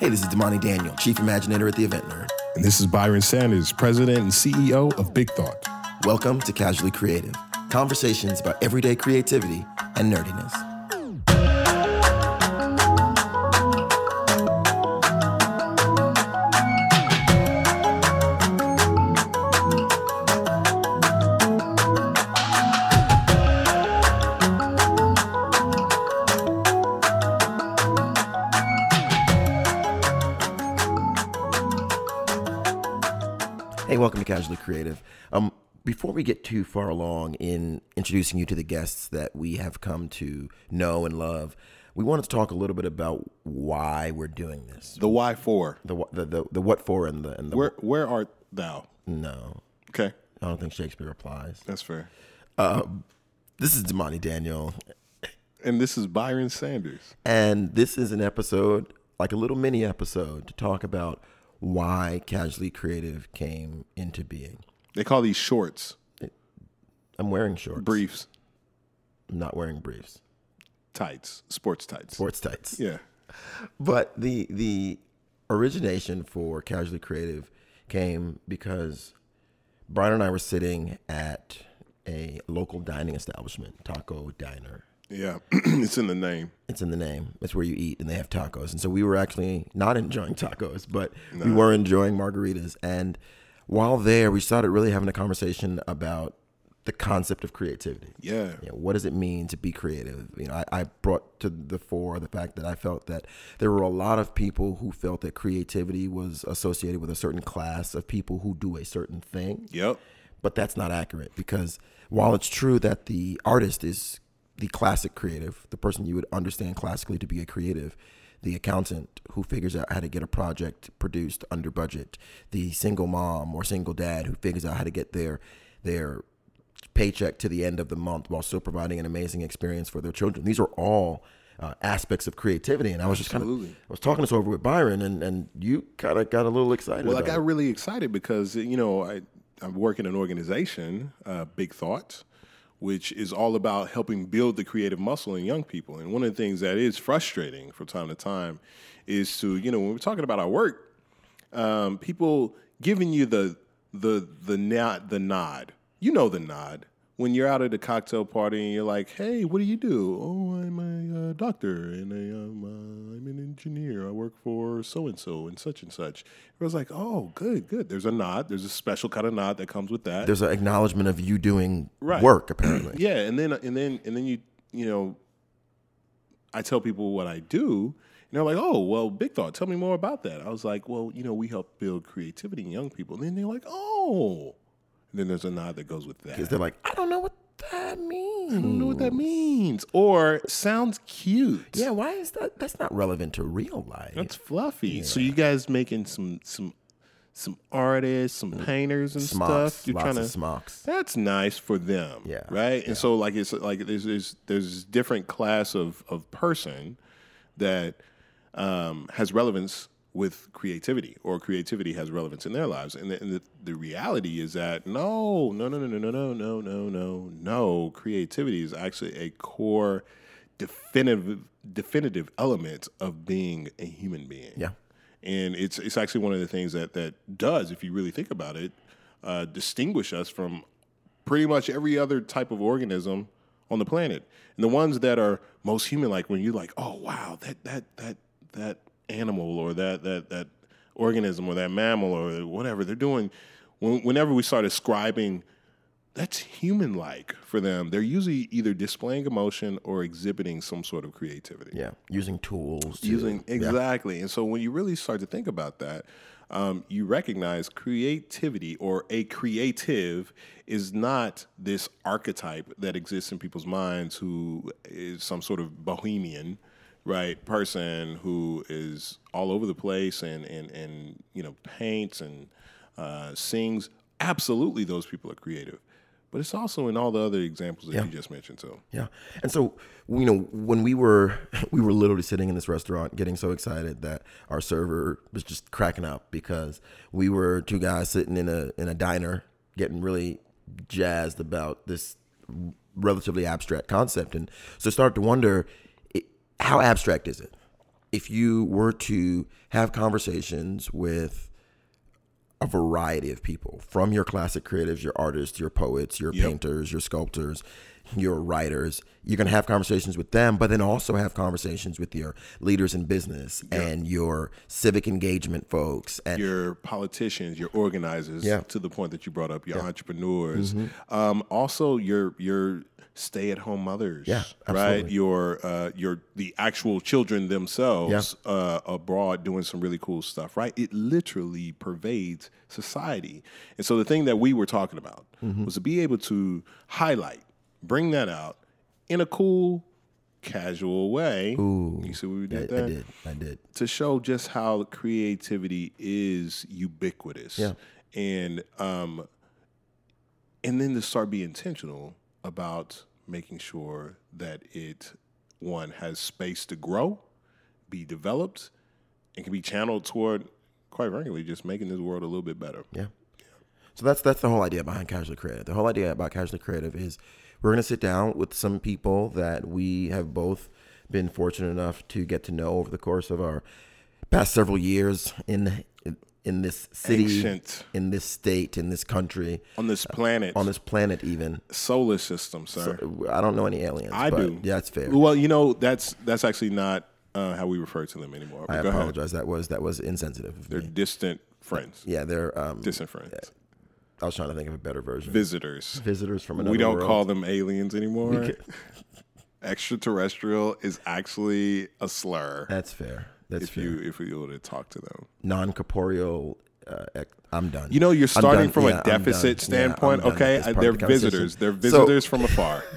Hey, this is Damani Daniel, Chief Imaginator at the Event Nerd. And this is Byron Sanders, President and CEO of Big Thought. Welcome to Casually Creative, conversations about everyday creativity and nerdiness. Casually Creative. Um, before we get too far along in introducing you to the guests that we have come to know and love, we wanted to talk a little bit about why we're doing this. The why for? The the the, the what for and the and the Where where art thou? no. Okay, I don't think Shakespeare applies. that's fair. This is Damani Daniel, And this is Byron Sanders. and this is an episode, like a little mini episode, to talk about why Casually Creative came into being. They call these shorts I'm wearing shorts. briefs, I'm not wearing briefs. tights, sports tights. Sports tights. Yeah. But the the origination for Casually Creative came because Byron and I were sitting at a local dining establishment, Taco Diner. Yeah. it's in the name. It's in the name. It's where you eat, and they have tacos. And so we were actually not enjoying tacos, but we were enjoying margaritas. And while there, we started really having a conversation about the concept of creativity. Yeah. You know, what does it mean to be creative? You know, I, I brought to the fore the fact that I felt that there were a lot of people who felt that creativity was associated with a certain class of people who do a certain thing Yep. but that's not accurate because while it's true that the artist is the classic creative, the person you would understand classically to be a creative, the accountant who figures out how to get a project produced under budget, the single mom or single dad who figures out how to get their their paycheck to the end of the month while still providing an amazing experience for their children. These are all uh, aspects of creativity, and I was just kind of, I was talking this over with Byron, and and you kind of got a little excited. Well, I got it. really excited because you know I I work in an organization, uh, Big Thought, which is all about helping build the creative muscle in young people. And one of the things that is frustrating from time to time is to you know when we're talking about our work, um, people giving you the the the nod the nod. You know the nod when you're out at a cocktail party and you're like, "Hey, what do you do?" "Oh, I'm a uh, doctor and I, um, uh, I'm an engineer. I work for so and so and such and such." It was like, "Oh, good, good." There's a nod. There's a special kind of nod that comes with that. There's an acknowledgement of you doing Right. work, apparently. Yeah, and then and then and then you you know, I tell people what I do, and they're like, "Oh, well, Big Thought, tell me more about that." I was like, "Well, you know, we help build creativity in young people." And then they're like, "Oh," and then there's a nod that goes with that. Because they're like, I don't know what that means. I don't know what that means, or sounds cute. Yeah, why is that? That's not relevant to real life. that's fluffy. So you guys making some some some artists, some painters and smocks, stuff. You're lots trying to of smocks. That's nice for them. Yeah, Right. And so like it's like there's there's there's different class of of person that um, has relevance with creativity or creativity has relevance in their lives. And the, and the, the reality is that no, no, no, no, no, no, no, no, no, no, no. Creativity is actually a core definitive definitive element of being a human being Yeah. and it's it's actually one of the things that that does, if you really think about it, uh, distinguish us from pretty much every other type of organism on the planet. And the ones that are most human-like, when you're like, oh wow, that that that that animal or that that that organism or that mammal or whatever they're doing. Whenever we start ascribing that's human like for them. They're usually either displaying emotion or exhibiting some sort of creativity Yeah, using tools. To, using yeah. exactly and so when you really start to think about that um, you recognize creativity or a creative is not this archetype that exists in people's minds who is some sort of bohemian right person who is all over the place and and and you know paints and uh, sings. Absolutely those people are creative. But it's also in all the other examples that Yeah. you just mentioned So. Yeah, and so you know when we were we were literally sitting in this restaurant, getting so excited that our server was just cracking up because we were two guys sitting in a in a diner, getting really jazzed about this relatively abstract concept, and so start to wonder, how abstract is it? if you were to have conversations with a variety of people from your classic creatives, your artists, your poets, your Yep. painters, your sculptors, your writers, you're going to have conversations with them, but then also have conversations with your leaders in business and your civic engagement folks and your politicians, your organizers, Yeah. to the point that you brought up, your entrepreneurs, um, also your your stay at home mothers, Yeah, right? Your uh, your the actual children themselves uh, abroad doing some really cool stuff, right? It literally pervades society, and so the thing that we were talking about Mm-hmm. was to be able to highlight, bring that out in a cool. Casual way. Ooh, you see what we I, did I there? did. I did. to show just how creativity is ubiquitous. Yeah. And um and then to start be intentional about making sure that it one has space to grow, be developed, and can be channeled toward quite frankly just making this world a little bit better. Yeah. So that's that's the whole idea behind Casually Creative. The whole idea about Casually Creative is we're going to sit down with some people that we have both been fortunate enough to get to know over the course of our past several years in in this city, Ancient. in this state, in this country, On this planet, on this planet. Even solar system, sir. I don't know any aliens. I but do. Yeah, that's fair. Well, you know, that's that's actually not uh, how we refer to them anymore. But I go ahead. apologize. That was that was insensitive. They're me. distant friends. Yeah, they're. Um, Distant friends. I was trying to think of a better version. Visitors. Visitors from another we don't world. call them aliens anymore. Extraterrestrial is actually a slur. That's fair. That's if fair. you if we were to talk to them, non corporeal. Uh, ec- I'm done. you know, you're starting from Yeah, a deficit standpoint. Yeah, okay, Uh, they're the visitors. They're So- visitors from afar.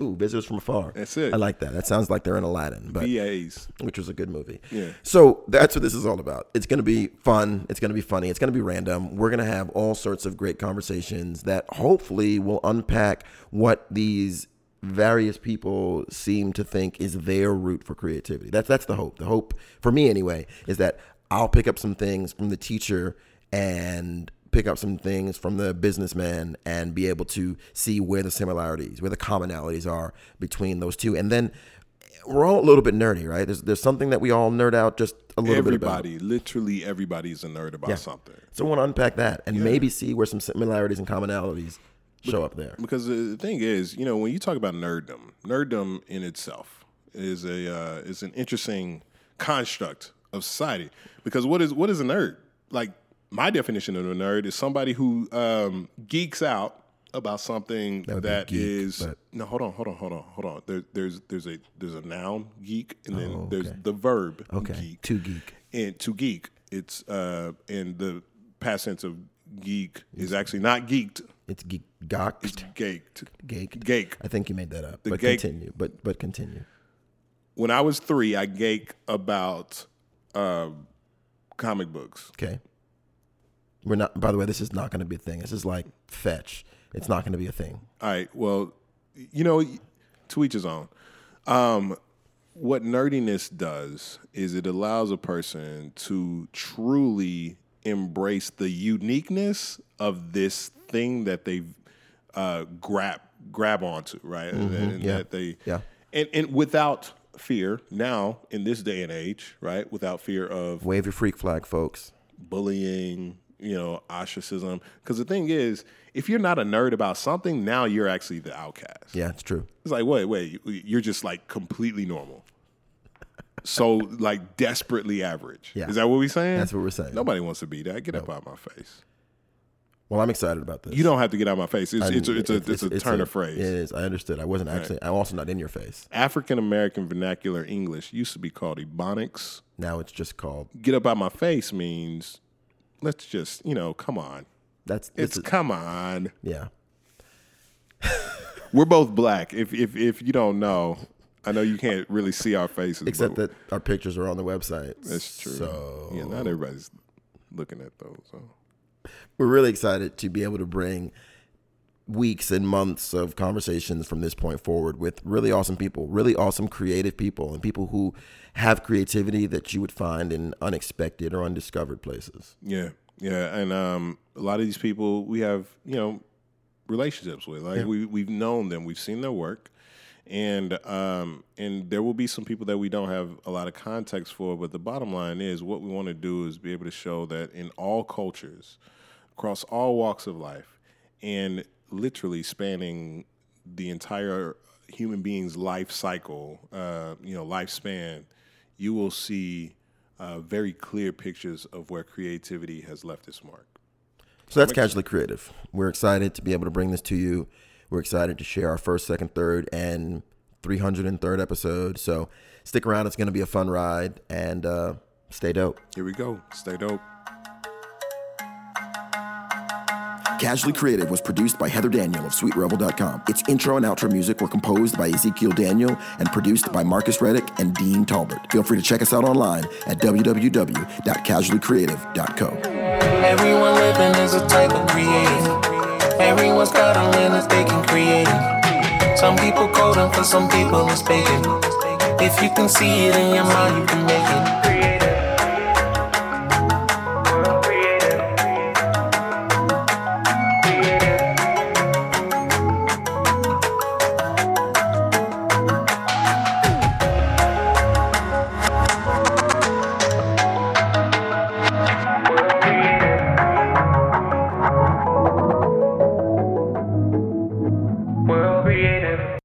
Ooh, visitors from afar. That's it. I like that. That sounds like they're in Aladdin, but VAs. which was a good movie. Yeah. So that's what this is all about. It's going to be fun. It's going to be funny. It's going to be random. We're going to have all sorts of great conversations that hopefully will unpack what these various people seem to think is their route for creativity. That's that's the hope. The hope for me anyway is that I'll pick up some things from the teacher and pick up some things from the businessman and be able to see where the similarities, where the commonalities are between those two. And then we're all a little bit nerdy, right? There's there's something that we all nerd out just a little bit about. Everybody, literally everybody's a nerd about something. So I want to unpack that and maybe see where some similarities and commonalities show up there. Because the thing is, you know, when you talk about nerddom, nerddom in itself is a uh, is an interesting construct of society. Because what is what is a nerd? Like my definition of a nerd is somebody who um, geeks out about something would that geek, is but- no. Hold on, hold on, hold on, hold on. There, there's there's a there's a noun geek, and then Oh, there's the verb Okay, geek. too geek. And to geek, it's uh, and the past tense of geek is actually not geeked. It's geek, gawked, It's gaked. gaked. Gake. I think you made that up. but gake- continue. But but continue. when I was three, I gake about uh, comic books. Okay. We're not. By the way, this is not going to be a thing. This is like fetch. It's not going to be a thing. All right. Well, you know, to each his own. Um, what nerdiness does is it allows a person to truly embrace the uniqueness of this thing that they uh, grab grab onto, right? And, and yeah. that they Yeah. and and without fear now in this day and age, right? Without fear of Wave your freak flag, folks. bullying, you know, ostracism. Because the thing is, if you're not a nerd about something, now you're actually the outcast. Yeah, it's true. It's like, wait, wait, you- you're just like completely normal. So like desperately average. Yeah. Is that what we're saying? That's what we're saying. Nobody wants to be that. Get up out of my face. Well, I'm excited about this. You don't have to get out of my face. It's, it's, a, it's, a, it's, a turn a- of phrase. It is. I understood. I wasn't actually. I'm also not in your face. African American vernacular English used to be called ebonics. Now it's just called. Get up out of my face means let's just, you know, come on. That's. It's is, come on. yeah. We're both black. If if if you don't know, I know you can't really see our faces. Except that our pictures are on the website. that's true. So yeah, not everybody's looking at those. So. we're really excited to be able to bring weeks and months of conversations from this point forward with really awesome people, really awesome creative people, and people who have creativity that you would find in unexpected or undiscovered places. Yeah, yeah, and um, a lot of these people we have, you know, relationships with. Like we we've known them, we've seen their work, and um, and there will be some people that we don't have a lot of context for. But the bottom line is, what we want to do is be able to show that in all cultures, across all walks of life, and literally spanning the entire human being's life cycle, uh, you know, lifespan, you will see uh, very clear pictures of where creativity has left its mark. So that's casually creative. We're excited to be able to bring this to you. We're excited to share our first, second, third, and 303rd episode. So stick around. It's going to be a fun ride and uh, stay dope. Here we go. Stay dope. Casually Creative was produced by Heather Daniel of SweetRebel.com. Its intro and outro music were composed by Ezekiel Daniel and produced by Marcus Reddick and Dean Talbert. Feel free to check us out online at www.casuallycreative.co. Everyone living is a type of creative. Everyone's got a that they can create. Some people coding for some people it's baking. If you can see it in your mind, you can make it.